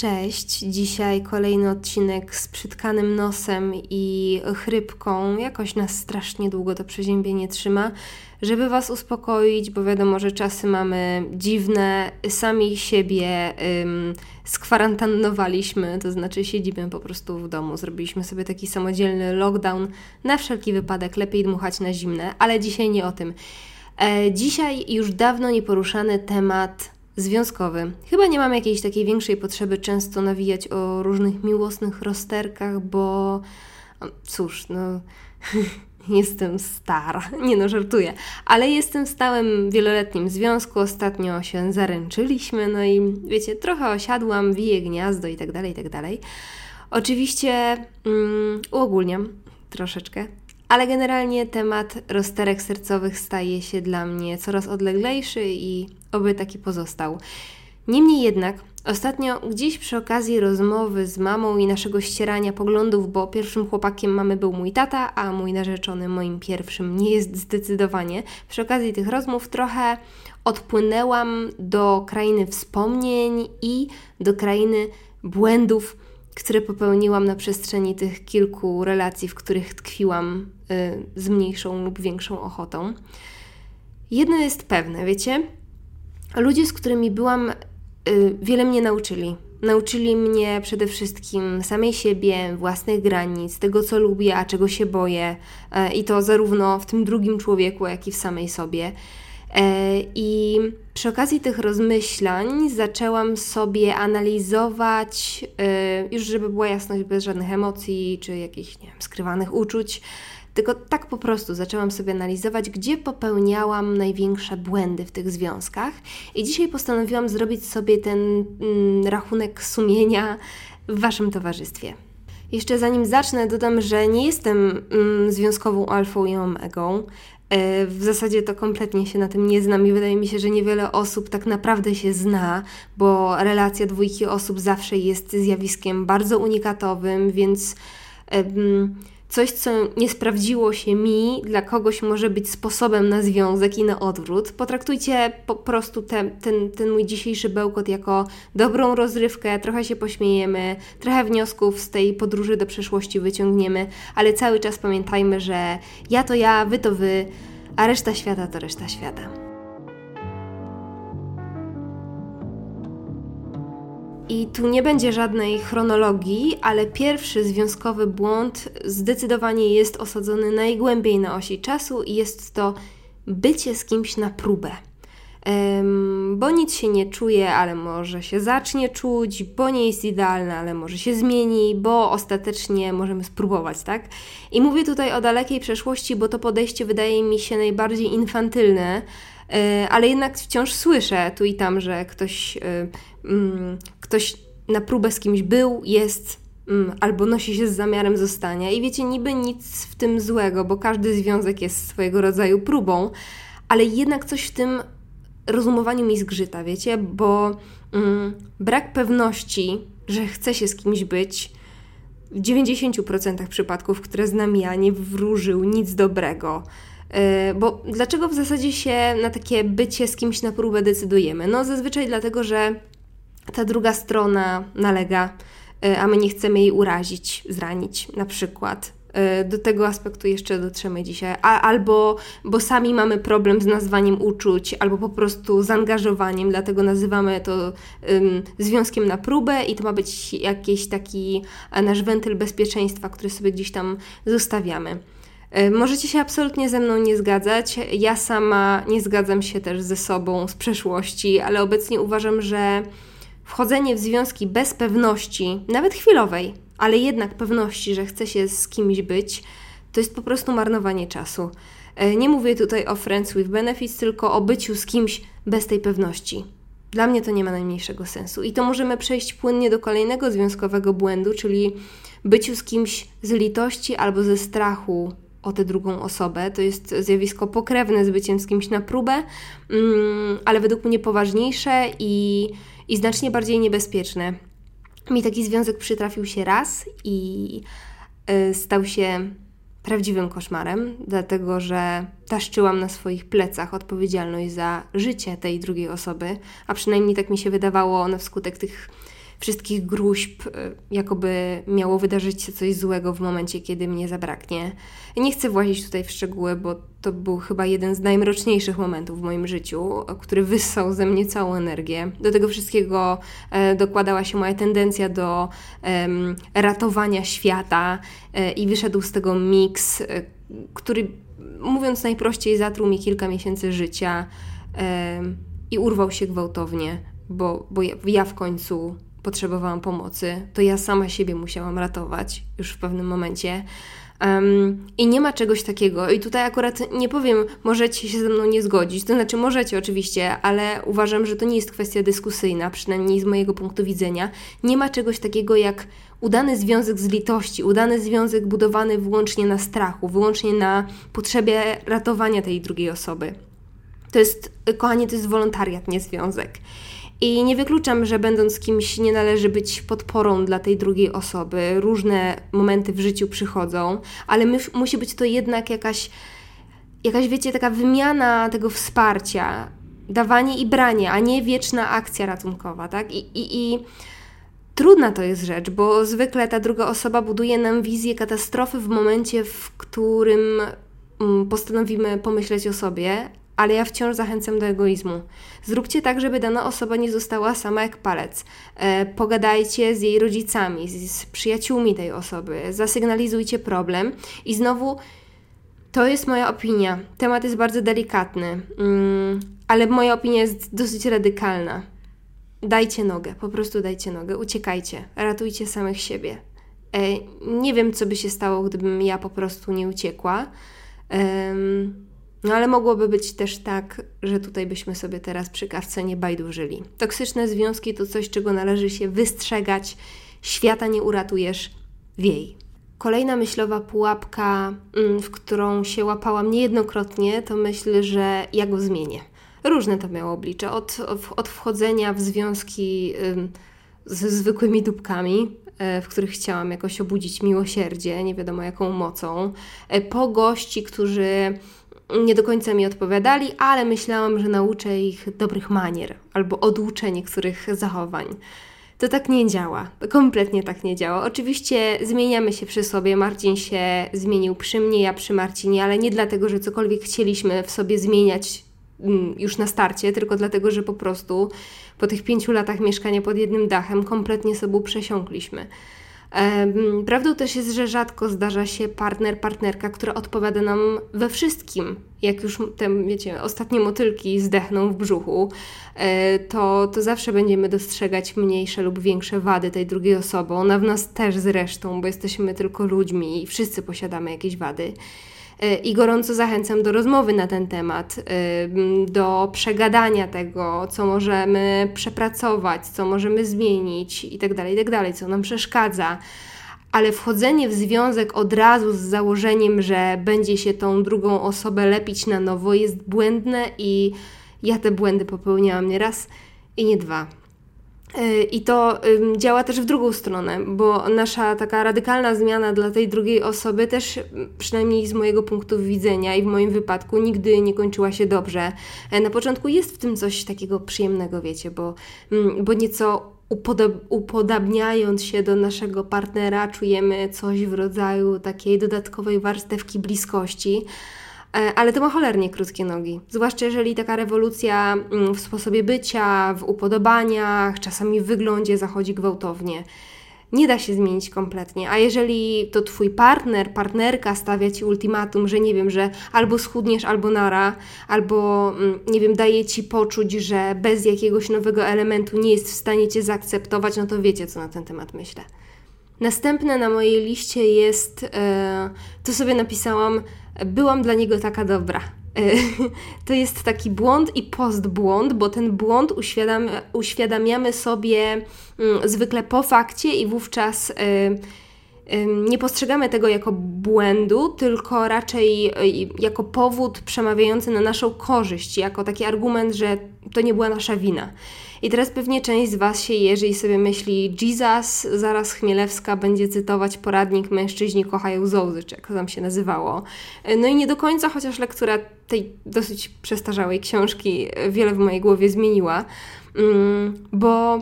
Cześć, dzisiaj kolejny odcinek z przytkanym nosem i chrypką. Jakoś nas strasznie długo to przeziębienie trzyma. Żeby Was uspokoić, bo wiadomo, że czasy mamy dziwne, sami siebie ym, skwarantannowaliśmy, to znaczy siedzimy po prostu w domu. Zrobiliśmy sobie taki samodzielny lockdown na wszelki wypadek, lepiej dmuchać na zimne, ale dzisiaj nie o tym. E, dzisiaj już dawno nieporuszany temat związkowy. Chyba nie mam jakiejś takiej większej potrzeby często nawijać o różnych miłosnych rozterkach, bo cóż, no jestem stara, nie no, żartuję, ale jestem w stałym wieloletnim związku, ostatnio się zaręczyliśmy, no i wiecie, trochę osiadłam, wiję gniazdo i tak dalej, i tak dalej. Oczywiście mm, uogólniam troszeczkę, ale generalnie temat rozterek sercowych staje się dla mnie coraz odleglejszy i oby taki pozostał. Niemniej jednak, ostatnio gdzieś przy okazji rozmowy z mamą i naszego ścierania poglądów, bo pierwszym chłopakiem mamy był mój tata, a mój narzeczony moim pierwszym nie jest zdecydowanie, przy okazji tych rozmów trochę odpłynęłam do krainy wspomnień i do krainy błędów, które popełniłam na przestrzeni tych kilku relacji, w których tkwiłam y, z mniejszą lub większą ochotą. Jedno jest pewne, wiecie, ludzie, z którymi byłam, y, wiele mnie nauczyli. Nauczyli mnie przede wszystkim samej siebie, własnych granic, tego co lubię, a czego się boję, y, i to zarówno w tym drugim człowieku, jak i w samej sobie. E, I przy okazji tych rozmyślań zaczęłam sobie analizować, e, już żeby była jasność, bez żadnych emocji czy jakichś nie wiem, skrywanych uczuć, tylko tak po prostu zaczęłam sobie analizować, gdzie popełniałam największe błędy w tych związkach. I dzisiaj postanowiłam zrobić sobie ten mm, rachunek sumienia w Waszym towarzystwie. Jeszcze zanim zacznę, dodam, że nie jestem mm, związkową alfą i omegą. E, w zasadzie to kompletnie się na tym nie znam i wydaje mi się, że niewiele osób tak naprawdę się zna, bo relacja dwójki osób zawsze jest zjawiskiem bardzo unikatowym, więc coś, co nie sprawdziło się mi, dla kogoś może być sposobem na związek i na odwrót. Potraktujcie po prostu te, ten, ten mój dzisiejszy bełkot jako dobrą rozrywkę, trochę się pośmiejemy, trochę wniosków z tej podróży do przeszłości wyciągniemy, ale cały czas pamiętajmy, że ja to ja, wy to wy, a reszta świata to reszta świata. I tu nie będzie żadnej chronologii, ale pierwszy związkowy błąd zdecydowanie jest osadzony najgłębiej na osi czasu i jest to bycie z kimś na próbę. Um, bo nic się nie czuje, ale może się zacznie czuć, bo nie jest idealne, ale może się zmieni, bo ostatecznie możemy spróbować, tak? I mówię tutaj o dalekiej przeszłości, bo to podejście wydaje mi się najbardziej infantylne, E, ale jednak wciąż słyszę tu i tam, że ktoś, e, mm, ktoś na próbę z kimś był, jest mm, albo nosi się z zamiarem zostania. I wiecie, niby nic w tym złego, bo każdy związek jest swojego rodzaju próbą, ale jednak coś w tym rozumowaniu mi zgrzyta, wiecie, bo mm, brak pewności, że chce się z kimś być, w 90% przypadków, które znam ja, nie wróżył nic dobrego. E, bo dlaczego w zasadzie się na takie bycie z kimś na próbę decydujemy? No zazwyczaj dlatego, że ta druga strona nalega, e, a my nie chcemy jej urazić, zranić na przykład. E, do tego aspektu jeszcze dotrzemy dzisiaj. Albo bo sami mamy problem z nazwaniem uczuć, albo po prostu zaangażowaniem, dlatego nazywamy to związkiem na próbę i to ma być jakiś taki nasz wentyl bezpieczeństwa, który sobie gdzieś tam zostawiamy. E, możecie się absolutnie ze mną nie zgadzać. Ja sama nie zgadzam się też ze sobą z przeszłości, ale obecnie uważam, że wchodzenie w związki bez pewności, nawet chwilowej, ale jednak pewności, że chce się z kimś być, to jest po prostu marnowanie czasu. E, nie mówię tutaj o friends with benefits, tylko o byciu z kimś bez tej pewności. Dla mnie to nie ma najmniejszego sensu. I to możemy przejść płynnie do kolejnego związkowego błędu, czyli byciu z kimś z litości albo ze strachu o tę drugą osobę. To jest zjawisko pokrewne z byciem z kimś na próbę, mm, ale według mnie poważniejsze i, i znacznie bardziej niebezpieczne. Mi taki związek przytrafił się raz i y, stał się prawdziwym koszmarem, dlatego że taszczyłam na swoich plecach odpowiedzialność za życie tej drugiej osoby, a przynajmniej tak mi się wydawało na wskutek tych wszystkich gruźb, y, jakoby miało wydarzyć się coś złego w momencie, kiedy mnie zabraknie. Nie chcę włazić tutaj w szczegóły, bo to był chyba jeden z najmroczniejszych momentów w moim życiu, który wyssał ze mnie całą energię. Do tego wszystkiego e, dokładała się moja tendencja do ratowania świata e, i wyszedł z tego miks, e, który mówiąc najprościej zatruł mi kilka miesięcy życia i urwał się gwałtownie, bo, bo ja w końcu potrzebowałam pomocy, to ja sama siebie musiałam ratować już w pewnym momencie. Um, I nie ma czegoś takiego, i tutaj akurat nie powiem, możecie się ze mną nie zgodzić, to znaczy możecie oczywiście, ale uważam, że to nie jest kwestia dyskusyjna, przynajmniej z mojego punktu widzenia. Nie ma czegoś takiego jak udany związek z litości, udany związek budowany wyłącznie na strachu, wyłącznie na potrzebie ratowania tej drugiej osoby. To jest, kochanie, to jest wolontariat, nie związek. I nie wykluczam, że będąc kimś nie należy być podporą dla tej drugiej osoby. Różne momenty w życiu przychodzą, ale musi być to jednak jakaś, jakaś, wiecie, taka wymiana tego wsparcia, dawanie i branie, a nie wieczna akcja ratunkowa, tak? I, i, i trudna to jest rzecz, bo zwykle ta druga osoba buduje nam wizję katastrofy w momencie, w którym mm, postanowimy pomyśleć o sobie, ale ja wciąż zachęcam do egoizmu. Zróbcie tak, żeby dana osoba nie została sama jak palec. E, pogadajcie z jej rodzicami, z, z przyjaciółmi tej osoby, zasygnalizujcie problem i znowu to jest moja opinia. Temat jest bardzo delikatny, mm, ale moja opinia jest dosyć radykalna. Dajcie nogę, po prostu dajcie nogę, uciekajcie, ratujcie samych siebie. E, nie wiem, co by się stało, gdybym ja po prostu nie uciekła. No ale mogłoby być też tak, że tutaj byśmy sobie teraz przy kawce nie bajdurzyli. Toksyczne związki to coś, czego należy się wystrzegać. Świata nie uratujesz, wiej. Kolejna myślowa pułapka, mm, w którą się łapałam niejednokrotnie, to myśl, że ja go zmienię. Różne to miało oblicze. Od, od wchodzenia w związki ze zwykłymi dupkami, e, w których chciałam jakoś obudzić miłosierdzie, nie wiadomo jaką mocą, e, po gości, którzy nie do końca mi odpowiadali, ale myślałam, że nauczę ich dobrych manier albo oduczę niektórych zachowań. To tak nie działa. To kompletnie tak nie działa. Oczywiście zmieniamy się przy sobie. Marcin się zmienił przy mnie, ja przy Marcinie, ale nie dlatego, że cokolwiek chcieliśmy w sobie zmieniać mm, już na starcie, tylko dlatego, że po prostu po tych pięciu latach mieszkania pod jednym dachem kompletnie sobą przesiąkliśmy. Prawdą też jest, że rzadko zdarza się partner, partnerka, która odpowiada nam we wszystkim. Jak już te, wiecie, ostatnie motylki zdechną w brzuchu, e, to, to zawsze będziemy dostrzegać mniejsze lub większe wady tej drugiej osoby. Ona w nas też zresztą, bo jesteśmy tylko ludźmi i wszyscy posiadamy jakieś wady. E, I gorąco zachęcam do rozmowy na ten temat, e, do przegadania tego, co możemy przepracować, co możemy zmienić itd., tak itd., tak co nam przeszkadza. Ale wchodzenie w związek od razu z założeniem, że będzie się tą drugą osobę lepić na nowo, jest błędne i ja te błędy popełniałam nie raz i nie dwa. E, I to działa też w drugą stronę, bo nasza taka radykalna zmiana dla tej drugiej osoby też, przynajmniej z mojego punktu widzenia i w moim wypadku, nigdy nie kończyła się dobrze. E, na początku jest w tym coś takiego przyjemnego, wiecie, bo, bo nieco upodob upodabniając się do naszego partnera, czujemy coś w rodzaju takiej dodatkowej warstewki bliskości. E, ale to ma cholernie krótkie nogi. Zwłaszcza jeżeli taka rewolucja mm, w sposobie bycia, w upodobaniach, czasami w wyglądzie zachodzi gwałtownie. Nie da się zmienić kompletnie. A jeżeli to twój partner, partnerka stawia ci ultimatum, że nie wiem, że albo schudniesz, albo nara, albo mm, nie wiem, daje ci poczuć, że bez jakiegoś nowego elementu nie jest w stanie cię zaakceptować, no to wiecie, co na ten temat myślę. Następne na mojej liście jest, e, to sobie napisałam, byłam dla niego taka dobra. E, to jest taki błąd i postbłąd, bo ten błąd uświadam, uświadamiamy sobie mm, zwykle po fakcie i wówczas e, nie postrzegamy tego jako błędu, tylko raczej jako powód przemawiający na naszą korzyść, jako taki argument, że to nie była nasza wina. I teraz pewnie część z Was się jeży i sobie myśli, Jesus, zaraz Chmielewska będzie cytować poradnik Mężczyźni kochają zołzy, czy jak to tam się nazywało. No i nie do końca, chociaż lektura tej dosyć przestarzałej książki wiele w mojej głowie zmieniła, mm, bo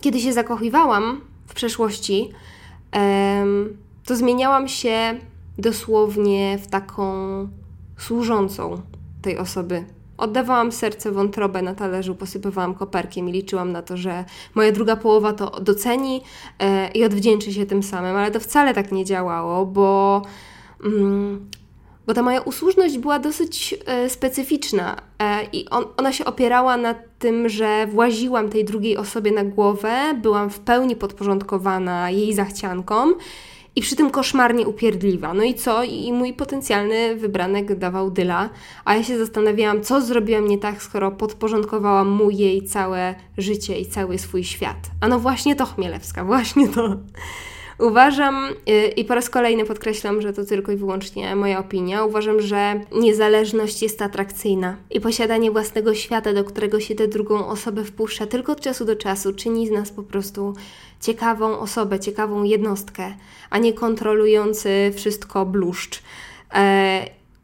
kiedy się zakochiwałam w przeszłości, to zmieniałam się dosłownie w taką służącą tej osoby. Oddawałam serce, wątrobę na talerzu, posypywałam koperkiem i liczyłam na to, że moja druga połowa to doceni e, i odwdzięczy się tym samym, ale to wcale tak nie działało, bo, mm, bo ta moja usłużność była dosyć e, specyficzna e, i on, ona się opierała na tym, że właziłam tej drugiej osobie na głowę, byłam w pełni podporządkowana jej zachciankom i przy tym koszmarnie upierdliwa. No i co? I mój potencjalny wybranek dawał dyla, a ja się zastanawiałam, co zrobiłam nie tak, skoro podporządkowałam mu jej całe życie i cały swój świat. A no właśnie to Chmielewska, właśnie to. Uważam, y, i po raz kolejny podkreślam, że to tylko i wyłącznie moja opinia, uważam, że niezależność jest atrakcyjna i posiadanie własnego świata, do którego się tę drugą osobę wpuszcza tylko od czasu do czasu, czyni z nas po prostu ciekawą osobę, ciekawą jednostkę, a nie kontrolujący wszystko bluszcz.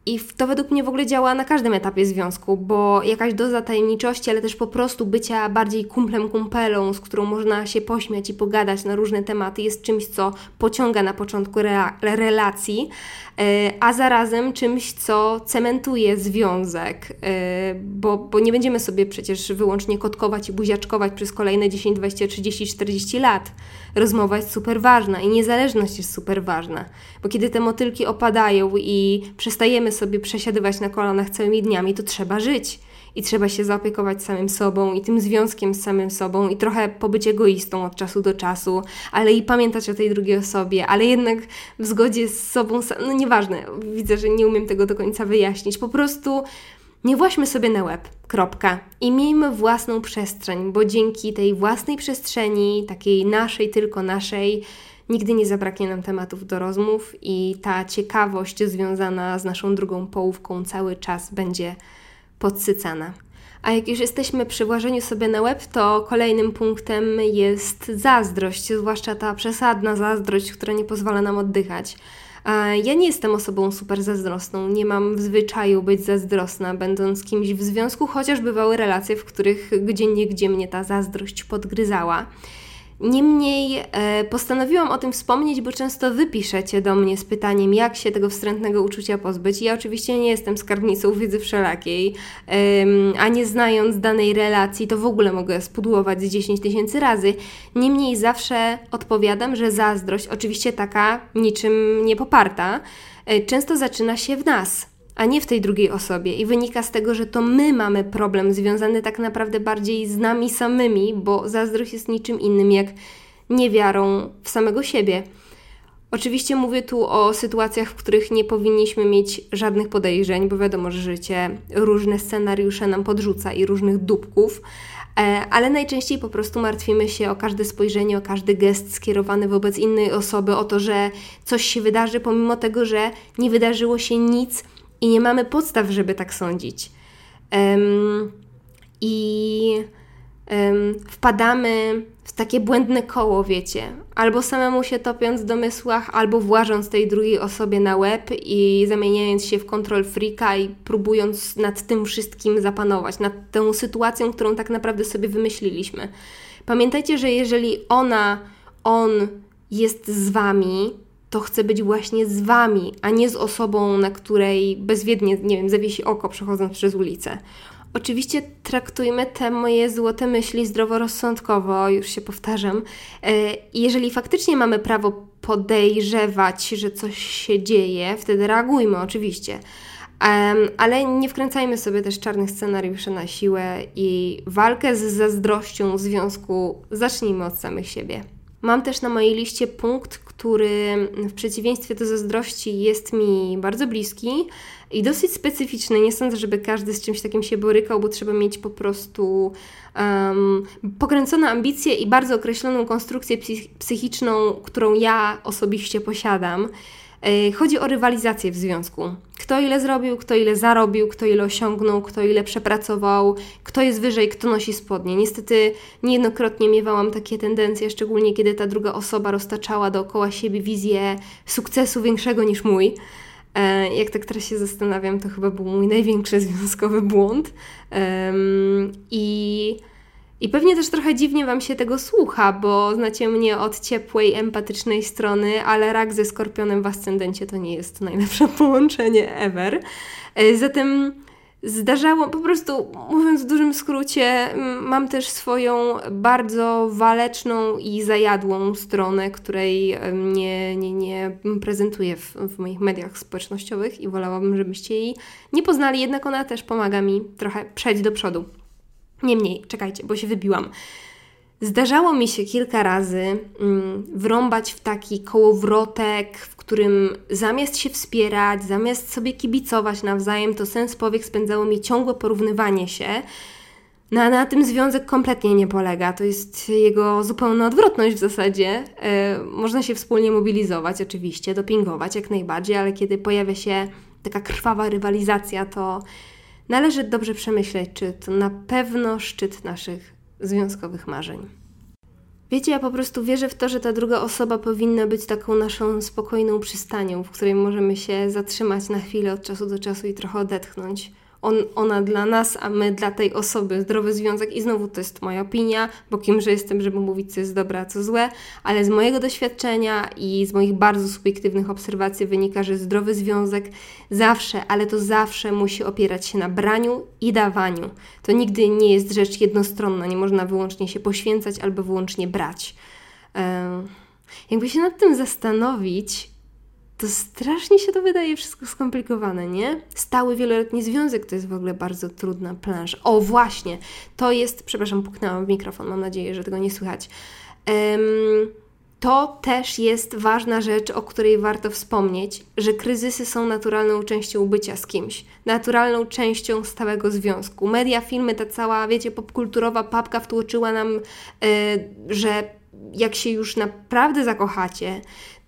I to według mnie w ogóle działa na każdym etapie związku, bo jakaś doza tajemniczości, ale też po prostu bycia bardziej kumplem, kumpelą, z którą można się pośmiać i pogadać na różne tematy, jest czymś, co pociąga na początku relacji, e, a zarazem czymś, co cementuje związek, e, bo, bo nie będziemy sobie przecież wyłącznie kotkować i buziaczkować przez kolejne 10, 20, 30, 40 lat. Rozmowa jest super ważna i niezależność jest super ważna, bo kiedy te motylki opadają i przestajemy sobie przesiadywać na kolanach całymi dniami, to trzeba żyć. I trzeba się zaopiekować samym sobą i tym związkiem z samym sobą i trochę pobyć egoistą od czasu do czasu, ale i pamiętać o tej drugiej osobie, ale jednak w zgodzie z sobą, no nieważne, widzę, że nie umiem tego do końca wyjaśnić. Po prostu nie właśmy sobie na łeb, kropka. I miejmy własną przestrzeń, bo dzięki tej własnej przestrzeni, takiej naszej, tylko naszej, nigdy nie zabraknie nam tematów do rozmów i ta ciekawość związana z naszą drugą połówką cały czas będzie podsycana. A jak już jesteśmy przy sobie na łeb, to kolejnym punktem jest zazdrość, zwłaszcza ta przesadna zazdrość, która nie pozwala nam oddychać. Ja nie jestem osobą super zazdrosną, nie mam w zwyczaju być zazdrosna, będąc kimś w związku, chociaż bywały relacje, w których gdzie niegdzie mnie ta zazdrość podgryzała. Niemniej e, postanowiłam o tym wspomnieć, bo często wy piszecie do mnie z pytaniem, jak się tego wstrętnego uczucia pozbyć. Ja oczywiście nie jestem skarbnicą wiedzy wszelakiej, a nie znając danej relacji, to w ogóle mogę spudłować z 10 tysięcy razy. Niemniej zawsze odpowiadam, że zazdrość, oczywiście taka niczym niepoparta, e, często zaczyna się w nas a nie w tej drugiej osobie. I wynika z tego, że to my mamy problem związany tak naprawdę bardziej z nami samymi, bo zazdrość jest niczym innym jak niewiarą w samego siebie. Oczywiście mówię tu o sytuacjach, w których nie powinniśmy mieć żadnych podejrzeń, bo wiadomo, że życie różne scenariusze nam podrzuca i różnych dupków, e, ale najczęściej po prostu martwimy się o każde spojrzenie, o każdy gest skierowany wobec innej osoby, o to, że coś się wydarzy, pomimo tego, że nie wydarzyło się nic, i nie mamy podstaw, żeby tak sądzić. Um, I um, wpadamy w takie błędne koło, wiecie, albo samemu się topiąc w domysłach, albo włażąc tej drugiej osobie na łeb i zamieniając się w kontrol freaka i próbując nad tym wszystkim zapanować, nad tą sytuacją, którą tak naprawdę sobie wymyśliliśmy. Pamiętajcie, że jeżeli ona, on jest z wami, to chcę być właśnie z Wami, a nie z osobą, na której bezwiednie, nie wiem, zawiesi oko przechodząc przez ulicę. Oczywiście traktujmy te moje złote myśli zdroworozsądkowo, już się powtarzam. E, jeżeli faktycznie mamy prawo podejrzewać, że coś się dzieje, wtedy reagujmy oczywiście. Ale nie wkręcajmy sobie też czarnych scenariuszy na siłę i walkę z zazdrością w związku zacznijmy od samych siebie. Mam też na mojej liście punkt, który w przeciwieństwie do zazdrości jest mi bardzo bliski i dosyć specyficzny. Nie sądzę, żeby każdy z czymś takim się borykał, bo trzeba mieć po prostu um, pokręcone ambicje i bardzo określoną konstrukcję psychiczną, którą ja osobiście posiadam. E, chodzi o rywalizację w związku. Kto ile zrobił, kto ile zarobił, kto ile osiągnął, kto ile przepracował, kto jest wyżej, kto nosi spodnie. Niestety niejednokrotnie miewałam takie tendencje, szczególnie kiedy ta druga osoba roztaczała dookoła siebie wizję sukcesu większego niż mój. E, jak tak teraz się zastanawiam, to chyba był mój największy związkowy błąd. I I pewnie też trochę dziwnie Wam się tego słucha, bo znacie mnie od ciepłej, empatycznej strony, ale rak ze skorpionem w ascendencie to nie jest najlepsze połączenie ever. E, zatem zdarzało, po prostu mówiąc w dużym skrócie, mam też swoją bardzo waleczną i zajadłą stronę, której nie, nie, nie prezentuję w, w moich mediach społecznościowych i wolałabym, żebyście jej nie poznali, jednak ona też pomaga mi trochę przejść do przodu. Niemniej, czekajcie, bo się wybiłam. Zdarzało mi się kilka razy mm, wrąbać w taki kołowrotek, w którym zamiast się wspierać, zamiast sobie kibicować nawzajem, to sens powiek spędzało mi ciągłe porównywanie się. Na, na tym związek kompletnie nie polega. To jest jego zupełna odwrotność w zasadzie. E, można się wspólnie mobilizować, oczywiście, dopingować jak najbardziej, ale kiedy pojawia się taka krwawa rywalizacja, to należy dobrze przemyśleć, czy to na pewno szczyt naszych związkowych marzeń. Wiecie, ja po prostu wierzę w to, że ta druga osoba powinna być taką naszą spokojną przystanią, w której możemy się zatrzymać na chwilę od czasu do czasu i trochę odetchnąć on, ona dla nas, a my dla tej osoby. Zdrowy związek i znowu to jest moja opinia, bo kimże jestem, żeby mówić, co jest dobre, a co złe, ale z mojego doświadczenia i z moich bardzo subiektywnych obserwacji wynika, że zdrowy związek zawsze, ale to zawsze musi opierać się na braniu i dawaniu. To nigdy nie jest rzecz jednostronna, nie można wyłącznie się poświęcać albo wyłącznie brać. Jakby się nad tym zastanowić, to strasznie się to wydaje wszystko skomplikowane, nie? Stały wieloletni związek to jest w ogóle bardzo trudna plansza. O, właśnie, to jest, przepraszam, puknęłam w mikrofon, mam nadzieję, że tego nie słychać. Um, to też jest ważna rzecz, o której warto wspomnieć, że kryzysy są naturalną częścią bycia z kimś, naturalną częścią stałego związku. Media, filmy, ta cała, wiecie, popkulturowa papka wtłoczyła nam, yy, że jak się już naprawdę zakochacie,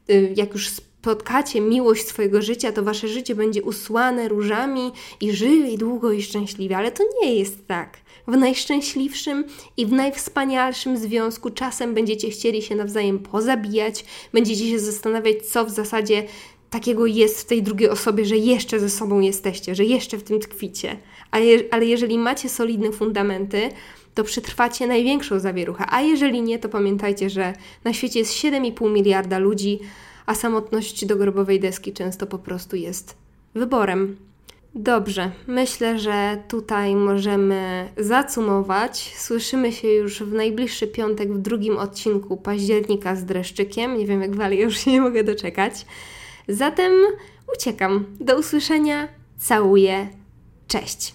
yy, jak już spotkacie miłość swojego życia, to wasze życie będzie usłane różami i żyli długo i szczęśliwie, ale to nie jest tak. W najszczęśliwszym i w najwspanialszym związku czasem będziecie chcieli się nawzajem pozabijać, będziecie się zastanawiać, co w zasadzie takiego jest w tej drugiej osobie, że jeszcze ze sobą jesteście, że jeszcze w tym tkwicie. Ale, ale jeżeli macie solidne fundamenty, to przetrwacie największą zawieruchę. A jeżeli nie, to pamiętajcie, że na świecie jest 7,5 miliarda ludzi, a samotność do grobowej deski często po prostu jest wyborem. Dobrze, myślę, że tutaj możemy zacumować. Słyszymy się już w najbliższy piątek w drugim odcinku października z dreszczykiem. Nie wiem jak wali, już się nie mogę doczekać. Zatem uciekam. Do usłyszenia. Całuję. Cześć.